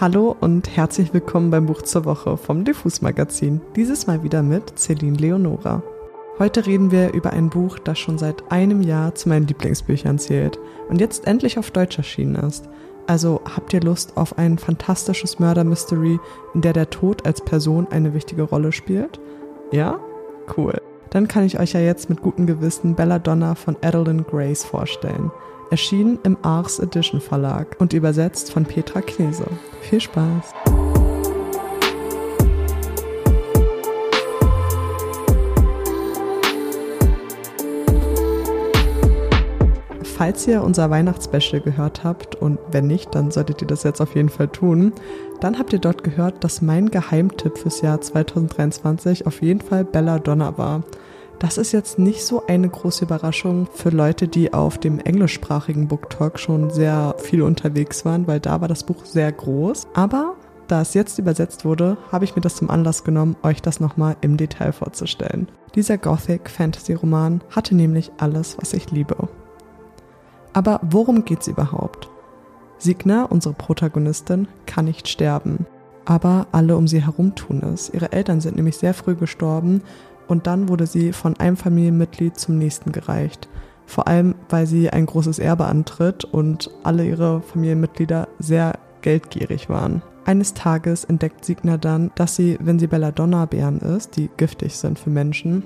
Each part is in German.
Hallo und herzlich willkommen beim Buch zur Woche vom Diffus Magazin. Dieses Mal wieder mit Celine Leonora. Heute reden wir über ein Buch, das schon seit einem Jahr zu meinen Lieblingsbüchern zählt und jetzt endlich auf Deutsch erschienen ist. Also habt ihr Lust auf ein fantastisches Mörder-Mystery, in der der Tod als Person eine wichtige Rolle spielt? Ja? Cool. Dann kann ich euch ja jetzt mit gutem Gewissen Belladonna von Adeline Grace vorstellen. Erschienen im Ars Edition Verlag und übersetzt von Petra Knese. Viel Spaß! falls ihr unser Weihnachtsspecial gehört habt, und wenn nicht, dann solltet ihr das jetzt auf jeden Fall tun, dann habt ihr dort gehört, dass mein Geheimtipp fürs Jahr 2023 auf jeden Fall Belladonna war. Das ist jetzt nicht so eine große Überraschung für Leute, die auf dem englischsprachigen Book Talk schon sehr viel unterwegs waren, weil da war das Buch sehr groß. Aber da es jetzt übersetzt wurde, habe ich mir das zum Anlass genommen, euch das nochmal im Detail vorzustellen. Dieser Gothic-Fantasy-Roman hatte nämlich alles, was ich liebe. Aber worum geht's überhaupt? Signa, unsere Protagonistin, kann nicht sterben. Aber alle um sie herum tun es. Ihre Eltern sind nämlich sehr früh gestorben und dann wurde sie von einem Familienmitglied zum nächsten gereicht. Vor allem, weil sie ein großes Erbe antritt und alle ihre Familienmitglieder sehr geldgierig waren. Eines Tages entdeckt Signa dann, dass sie, wenn sie Belladonna-Bären ist, die giftig sind für Menschen,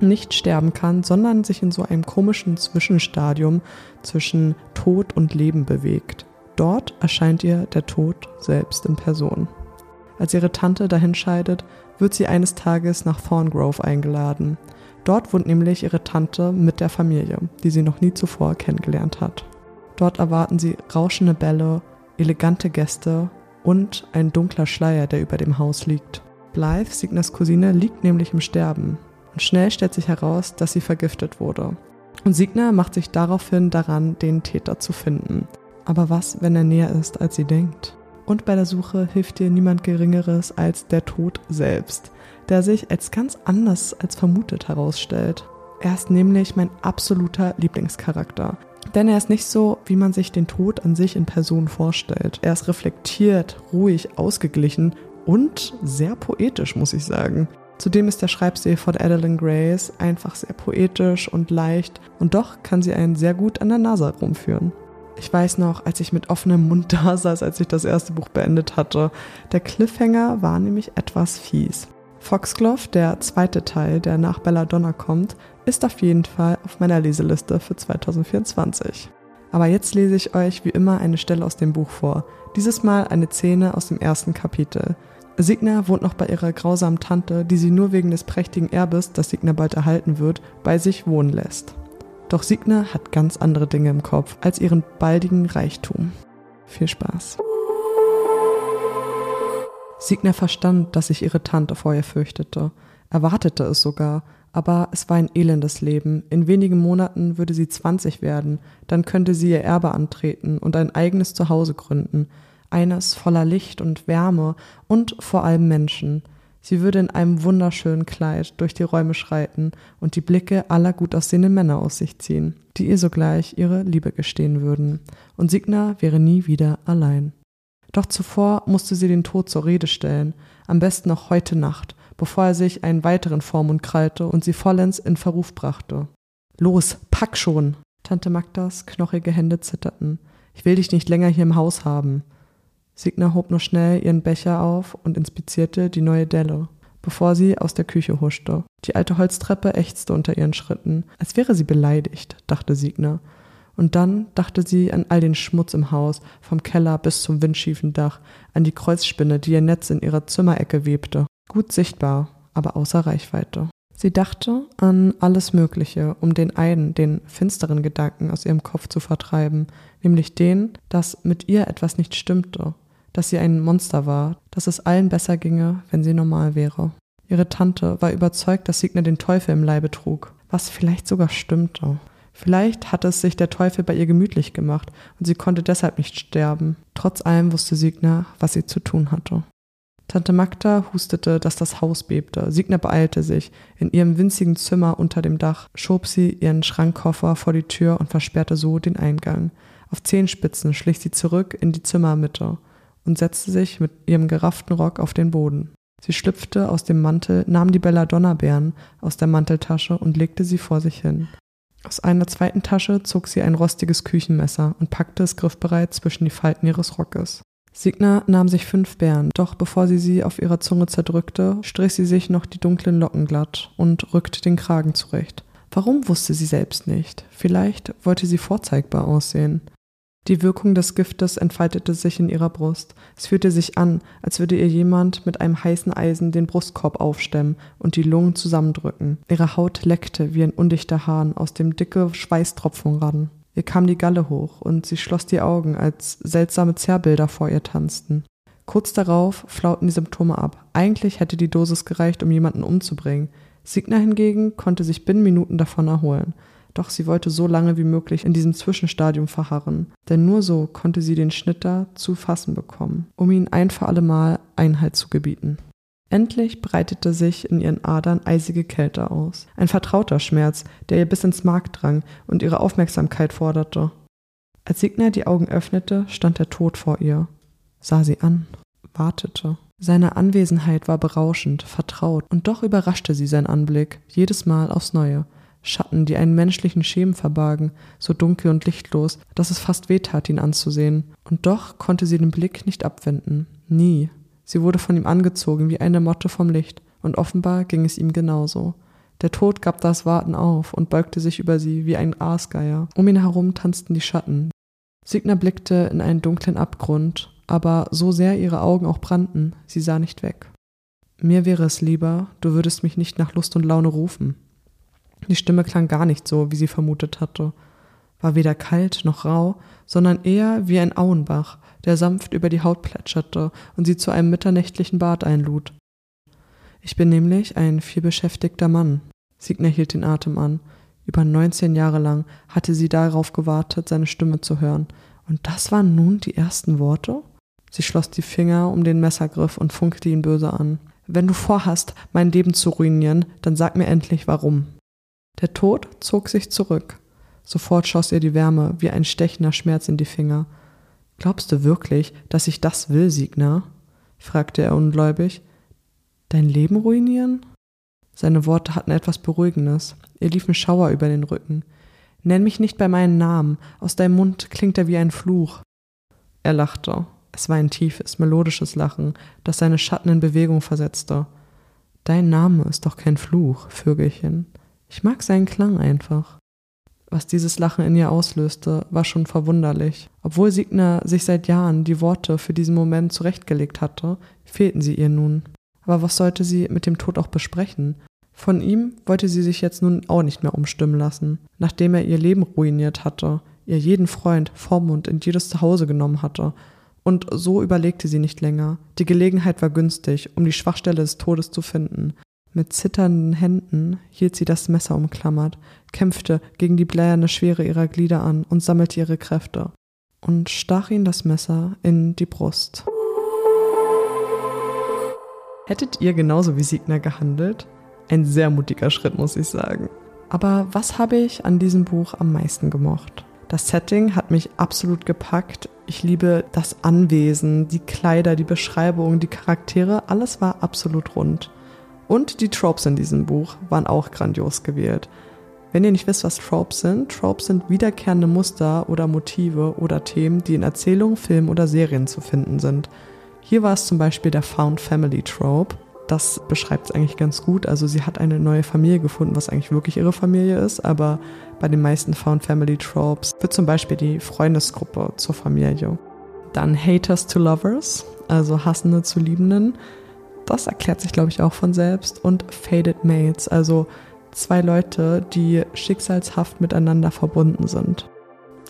nicht sterben kann, sondern sich in so einem komischen Zwischenstadium zwischen Tod und Leben bewegt. Dort erscheint ihr der Tod selbst in Person. Als ihre Tante dahin scheidet, wird sie eines Tages nach Thorngrove eingeladen. Dort wohnt nämlich ihre Tante mit der Familie, die sie noch nie zuvor kennengelernt hat. Dort erwarten sie rauschende Bälle, elegante Gäste und ein dunkler Schleier, der über dem Haus liegt. Blythe, Signas Cousine, liegt nämlich im Sterben. Und schnell stellt sich heraus, dass sie vergiftet wurde. Und Signa macht sich daraufhin daran, den Täter zu finden. Aber was, wenn er näher ist, als sie denkt? Und bei der Suche hilft dir niemand Geringeres als der Tod selbst, der sich als ganz anders als vermutet herausstellt. Er ist nämlich mein absoluter Lieblingscharakter. Denn er ist nicht so, wie man sich den Tod an sich in Person vorstellt. Er ist reflektiert, ruhig, ausgeglichen und sehr poetisch, muss ich sagen. Zudem ist der Schreibstil von Adeline Grace einfach sehr poetisch und leicht und doch kann sie einen sehr gut an der Nase herumführen. Ich weiß noch, als ich mit offenem Mund da saß, als ich das erste Buch beendet hatte. Der Cliffhanger war nämlich etwas fies. Foxglove, der zweite Teil, der nach Belladonna kommt, ist auf jeden Fall auf meiner Leseliste für 2024. Aber jetzt lese ich euch wie immer eine Stelle aus dem Buch vor. Dieses Mal eine Szene aus dem ersten Kapitel. Signa wohnt noch bei ihrer grausamen Tante, die sie nur wegen des prächtigen Erbes, das Signa bald erhalten wird, bei sich wohnen lässt. Doch Signa hat ganz andere Dinge im Kopf als ihren baldigen Reichtum. Viel Spaß. Signa verstand, dass sich ihre Tante vor ihr fürchtete, erwartete es sogar, aber es war ein elendes Leben. In wenigen Monaten würde sie 20 werden, dann könnte sie ihr Erbe antreten und ein eigenes Zuhause gründen, eines voller Licht und Wärme und vor allem Menschen. Sie würde in einem wunderschönen Kleid durch die Räume schreiten und die Blicke aller gut aussehenden Männer aus sich ziehen, die ihr sogleich ihre Liebe gestehen würden. Und Signa wäre nie wieder allein. Doch zuvor musste sie den Tod zur Rede stellen, am besten noch heute Nacht, bevor er sich einen weiteren Vormund krallte und sie vollends in Verruf brachte. Los, pack schon! Tante Magdas knochige Hände zitterten. Ich will dich nicht länger hier im Haus haben. Signa hob nur schnell ihren Becher auf und inspizierte die neue Delle, bevor sie aus der Küche huschte. Die alte Holztreppe ächzte unter ihren Schritten, als wäre sie beleidigt, dachte Signa. Und dann dachte sie an all den Schmutz im Haus, vom Keller bis zum windschiefen Dach, an die Kreuzspinne, die ihr Netz in ihrer Zimmerecke webte. Gut sichtbar, aber außer Reichweite. Sie dachte an alles Mögliche, um den einen, den finsteren Gedanken aus ihrem Kopf zu vertreiben, nämlich den, dass mit ihr etwas nicht stimmte, dass sie ein Monster war, dass es allen besser ginge, wenn sie normal wäre. Ihre Tante war überzeugt, dass Signa den Teufel im Leibe trug, was vielleicht sogar stimmte. Vielleicht hatte es sich der Teufel bei ihr gemütlich gemacht und sie konnte deshalb nicht sterben. Trotz allem wusste Signa, was sie zu tun hatte. Tante Magda hustete, dass das Haus bebte. Signa beeilte sich. In ihrem winzigen Zimmer unter dem Dach schob sie ihren Schrankkoffer vor die Tür und versperrte so den Eingang. Auf Zehenspitzen schlich sie zurück in die Zimmermitte und setzte sich mit ihrem gerafften Rock auf den Boden. Sie schlüpfte aus dem Mantel, nahm die Belladonna-Beeren aus der Manteltasche und legte sie vor sich hin. Aus einer zweiten Tasche zog sie ein rostiges Küchenmesser und packte es griffbereit zwischen die Falten ihres Rockes. Signa nahm sich fünf Beeren, doch bevor sie sie auf ihrer Zunge zerdrückte, strich sie sich noch die dunklen Locken glatt und rückte den Kragen zurecht. Warum wusste sie selbst nicht? Vielleicht wollte sie vorzeigbar aussehen. Die Wirkung des Giftes entfaltete sich in ihrer Brust. Es fühlte sich an, als würde ihr jemand mit einem heißen Eisen den Brustkorb aufstemmen und die Lungen zusammendrücken. Ihre Haut leckte wie ein undichter Hahn, aus dem dicke Schweißtropfen rann. Ihr kam die Galle hoch und sie schloss die Augen, als seltsame Zerrbilder vor ihr tanzten. Kurz darauf flauten die Symptome ab. Eigentlich hätte die Dosis gereicht, um jemanden umzubringen. Signa hingegen konnte sich binnen Minuten davon erholen. Doch sie wollte so lange wie möglich in diesem Zwischenstadium verharren, denn nur so konnte sie den Schnitter zu fassen bekommen, um ihn ein für allemal Einhalt zu gebieten. Endlich breitete sich in ihren Adern eisige Kälte aus. Ein vertrauter Schmerz, der ihr bis ins Mark drang und ihre Aufmerksamkeit forderte. Als Signa die Augen öffnete, stand der Tod vor ihr, sah sie an, wartete. Seine Anwesenheit war berauschend, vertraut, und doch überraschte sie sein Anblick, jedes Mal aufs Neue. Schatten, die einen menschlichen Schemen verbargen, so dunkel und lichtlos, dass es fast wehtat, ihn anzusehen. Und doch konnte sie den Blick nicht abwenden. Nie. Sie wurde von ihm angezogen wie eine Motte vom Licht, und offenbar ging es ihm genauso. Der Tod gab das Warten auf und beugte sich über sie wie ein Aasgeier. Um ihn herum tanzten die Schatten. Signa blickte in einen dunklen Abgrund, aber so sehr ihre Augen auch brannten, sie sah nicht weg. Mir wäre es lieber, du würdest mich nicht nach Lust und Laune rufen, die Stimme klang gar nicht so, wie sie vermutet hatte, war weder kalt noch rau, sondern eher wie ein Auenbach, der sanft über die Haut plätscherte und sie zu einem mitternächtlichen Bad einlud. Ich bin nämlich ein vielbeschäftigter Mann. Signer hielt den Atem an. Über 19 Jahre lang hatte sie darauf gewartet, seine Stimme zu hören. Und das waren nun die ersten Worte? Sie schloss die Finger um den Messergriff und funkelte ihn böse an. Wenn du vorhast, mein Leben zu ruinieren, dann sag mir endlich warum. Der Tod zog sich zurück. Sofort schoss ihr die Wärme wie ein stechender Schmerz in die Finger. Glaubst du wirklich, dass ich das will, Signa? fragte er ungläubig. Dein Leben ruinieren? Seine Worte hatten etwas Beruhigendes. Ihr liefen Schauer über den Rücken. Nenn mich nicht bei meinem Namen. Aus deinem Mund klingt er wie ein Fluch. Er lachte. Es war ein tiefes, melodisches Lachen, das seine Schatten in Bewegung versetzte. Dein Name ist doch kein Fluch, Vögelchen. Ich mag seinen Klang einfach. Was dieses Lachen in ihr auslöste, war schon verwunderlich. Obwohl Signa sich seit Jahren die Worte für diesen Moment zurechtgelegt hatte, fehlten sie ihr nun. Aber was sollte sie mit dem Tod auch besprechen? Von ihm wollte sie sich jetzt nun auch nicht mehr umstimmen lassen, nachdem er ihr Leben ruiniert hatte, ihr jeden Freund, Vormund in jedes Zuhause genommen hatte. Und so überlegte sie nicht länger. Die Gelegenheit war günstig, um die Schwachstelle des Todes zu finden. Mit zitternden Händen hielt sie das Messer umklammert, kämpfte gegen die blähende Schwere ihrer Glieder an und sammelte ihre Kräfte und stach ihn das Messer in die Brust. Hättet ihr genauso wie Signer gehandelt? Ein sehr mutiger Schritt, muss ich sagen. Aber was habe ich an diesem Buch am meisten gemocht? Das Setting hat mich absolut gepackt. Ich liebe das Anwesen, die Kleider, die Beschreibung, die Charaktere. Alles war absolut rund. Und die Tropes in diesem Buch waren auch grandios gewählt. Wenn ihr nicht wisst, was Tropes sind, Tropes sind wiederkehrende Muster oder Motive oder Themen, die in Erzählungen, Filmen oder Serien zu finden sind. Hier war es zum Beispiel der Found Family Trope. Das beschreibt es eigentlich ganz gut. Also sie hat eine neue Familie gefunden, was eigentlich wirklich ihre Familie ist, aber bei den meisten Found Family Tropes wird zum Beispiel die Freundesgruppe zur Familie. Dann Haters to Lovers, also Hassende zu Liebenden. Das erklärt sich, glaube ich, auch von selbst. Und Faded Mates, also zwei Leute, die schicksalshaft miteinander verbunden sind.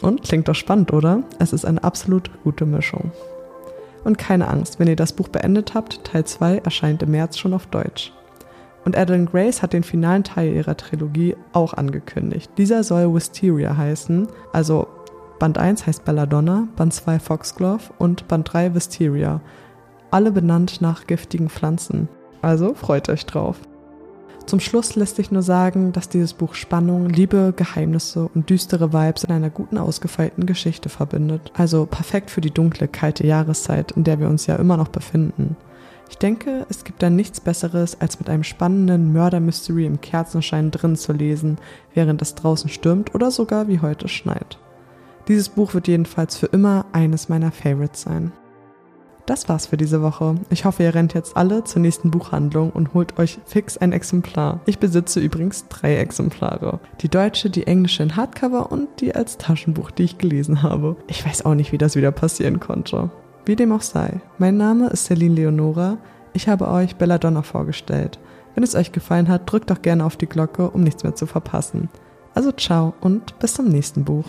Und klingt doch spannend, oder? Es ist eine absolut gute Mischung. Und keine Angst, wenn ihr das Buch beendet habt, Teil 2 erscheint im März schon auf Deutsch. Und Adeline Grace hat den finalen Teil ihrer Trilogie auch angekündigt. Dieser soll Wisteria heißen, also Band 1 heißt Belladonna, Band 2 Foxglove und Band 3 Wisteria alle benannt nach giftigen Pflanzen. Also freut euch drauf. Zum Schluss lässt sich nur sagen, dass dieses Buch Spannung, Liebe, Geheimnisse und düstere Vibes in einer guten ausgefeilten Geschichte verbindet. Also perfekt für die dunkle, kalte Jahreszeit, in der wir uns ja immer noch befinden. Ich denke, es gibt da nichts Besseres, als mit einem spannenden Mörder-Mystery im Kerzenschein drin zu lesen, während es draußen stürmt oder sogar wie heute schneit. Dieses Buch wird jedenfalls für immer eines meiner Favorites sein. Das war's für diese Woche. Ich hoffe, ihr rennt jetzt alle zur nächsten Buchhandlung und holt euch fix ein Exemplar. Ich besitze übrigens drei Exemplare. Die deutsche, die englische in Hardcover und die als Taschenbuch, die ich gelesen habe. Ich weiß auch nicht, wie das wieder passieren konnte. Wie dem auch sei, mein Name ist Celine Leonora. Ich habe euch Belladonna vorgestellt. Wenn es euch gefallen hat, drückt doch gerne auf die Glocke, um nichts mehr zu verpassen. Also ciao und bis zum nächsten Buch.